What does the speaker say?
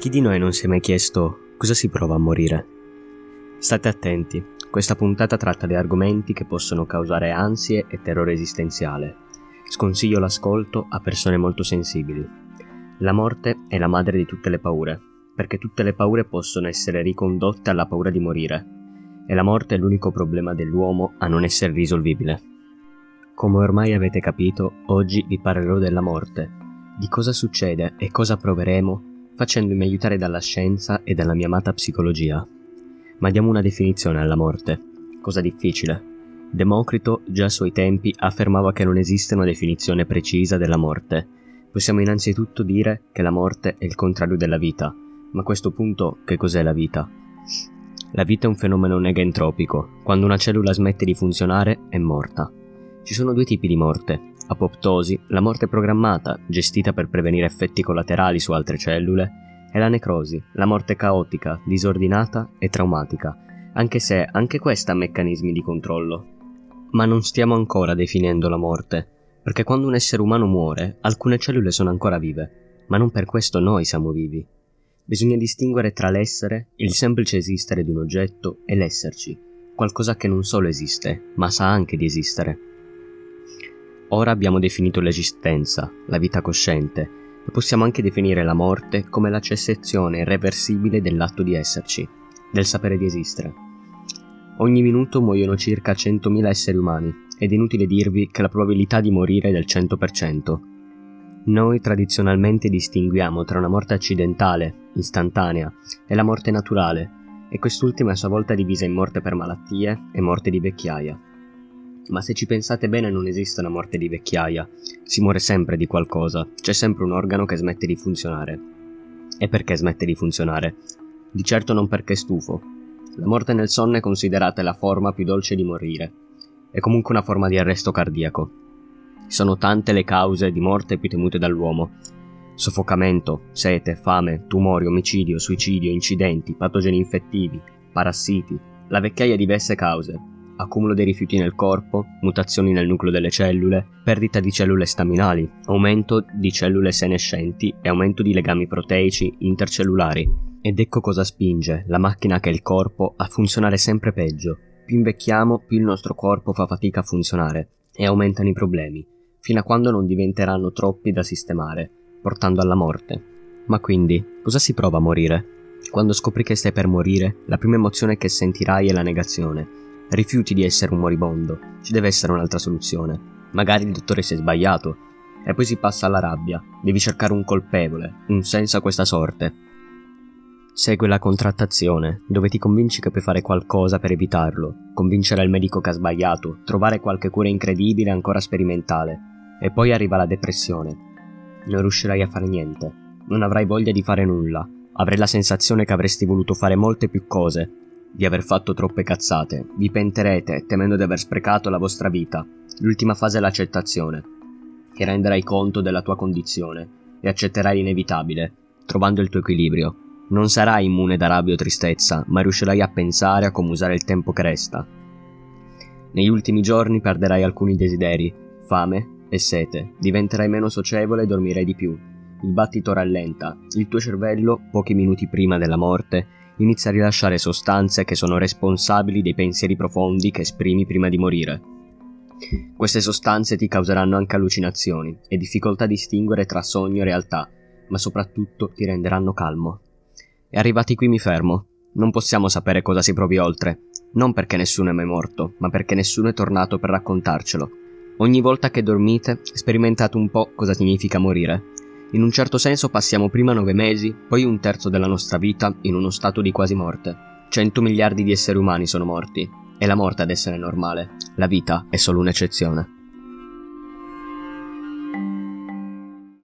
Chi di noi non si è mai chiesto cosa si prova a morire? State attenti, questa puntata tratta di argomenti che possono causare ansie e terrore esistenziale. Sconsiglio l'ascolto a persone molto sensibili. La morte è la madre di tutte le paure, perché tutte le paure possono essere ricondotte alla paura di morire, e la morte è l'unico problema dell'uomo a non essere risolvibile. Come ormai avete capito, oggi vi parlerò della morte, di cosa succede e cosa proveremo facendomi aiutare dalla scienza e dalla mia amata psicologia. Ma diamo una definizione alla morte, cosa difficile. Democrito già a suoi tempi affermava che non esiste una definizione precisa della morte. Possiamo innanzitutto dire che la morte è il contrario della vita, ma a questo punto che cos'è la vita? La vita è un fenomeno negentropico, quando una cellula smette di funzionare è morta. Ci sono due tipi di morte, apoptosi, la morte programmata, gestita per prevenire effetti collaterali su altre cellule, e la necrosi, la morte caotica, disordinata e traumatica, anche se anche questa ha meccanismi di controllo. Ma non stiamo ancora definendo la morte, perché quando un essere umano muore, alcune cellule sono ancora vive, ma non per questo noi siamo vivi. Bisogna distinguere tra l'essere, il semplice esistere di un oggetto, e l'esserci, qualcosa che non solo esiste, ma sa anche di esistere. Ora abbiamo definito l'esistenza, la vita cosciente, e possiamo anche definire la morte come la cessazione irreversibile dell'atto di esserci, del sapere di esistere. Ogni minuto muoiono circa 100.000 esseri umani, ed è inutile dirvi che la probabilità di morire è del 100%. Noi tradizionalmente distinguiamo tra una morte accidentale, istantanea, e la morte naturale, e quest'ultima è a sua volta divisa in morte per malattie e morte di vecchiaia. Ma se ci pensate bene non esiste una morte di vecchiaia, si muore sempre di qualcosa, c'è sempre un organo che smette di funzionare. E perché smette di funzionare? Di certo non perché è stufo. La morte nel sonno è considerata la forma più dolce di morire. È comunque una forma di arresto cardiaco. Sono tante le cause di morte più temute dall'uomo. Soffocamento, sete, fame, tumori, omicidio, suicidio, incidenti, patogeni infettivi, parassiti, la vecchiaia ha diverse cause, accumulo dei rifiuti nel corpo, mutazioni nel nucleo delle cellule, perdita di cellule staminali, aumento di cellule senescenti e aumento di legami proteici intercellulari. Ed ecco cosa spinge la macchina che è il corpo a funzionare sempre peggio. Più invecchiamo, più il nostro corpo fa fatica a funzionare e aumentano i problemi, fino a quando non diventeranno troppi da sistemare, portando alla morte. Ma quindi, cosa si prova a morire? Quando scopri che stai per morire, la prima emozione che sentirai è la negazione, Rifiuti di essere un moribondo, ci deve essere un'altra soluzione. Magari il dottore si è sbagliato. E poi si passa alla rabbia. Devi cercare un colpevole, un senso a questa sorte. Segue la contrattazione, dove ti convinci che puoi fare qualcosa per evitarlo, convincere il medico che ha sbagliato, trovare qualche cura incredibile ancora sperimentale. E poi arriva la depressione. Non riuscirai a fare niente. Non avrai voglia di fare nulla. Avrai la sensazione che avresti voluto fare molte più cose, di aver fatto troppe cazzate. Vi penterete, temendo di aver sprecato la vostra vita. L'ultima fase è l'accettazione. Ti renderai conto della tua condizione e accetterai l'inevitabile, trovando il tuo equilibrio. Non sarai immune da rabbia o tristezza, ma riuscirai a pensare a come usare il tempo che resta. Negli ultimi giorni perderai alcuni desideri, fame e sete, diventerai meno socievole e dormirai di più. Il battito rallenta, il tuo cervello, pochi minuti prima della morte, inizia a rilasciare sostanze che sono responsabili dei pensieri profondi che esprimi prima di morire. Queste sostanze ti causeranno anche allucinazioni e difficoltà a distinguere tra sogno e realtà, ma soprattutto ti renderanno calmo. E arrivati qui mi fermo. Non possiamo sapere cosa si provi oltre, non perché nessuno è mai morto, ma perché nessuno è tornato per raccontarcelo. Ogni volta che dormite, sperimentate un po' cosa significa morire in un certo senso passiamo prima nove mesi, poi un terzo della nostra vita in uno stato di quasi morte. 100 miliardi di esseri umani sono morti. È la morte ad essere normale. La vita è solo un'eccezione.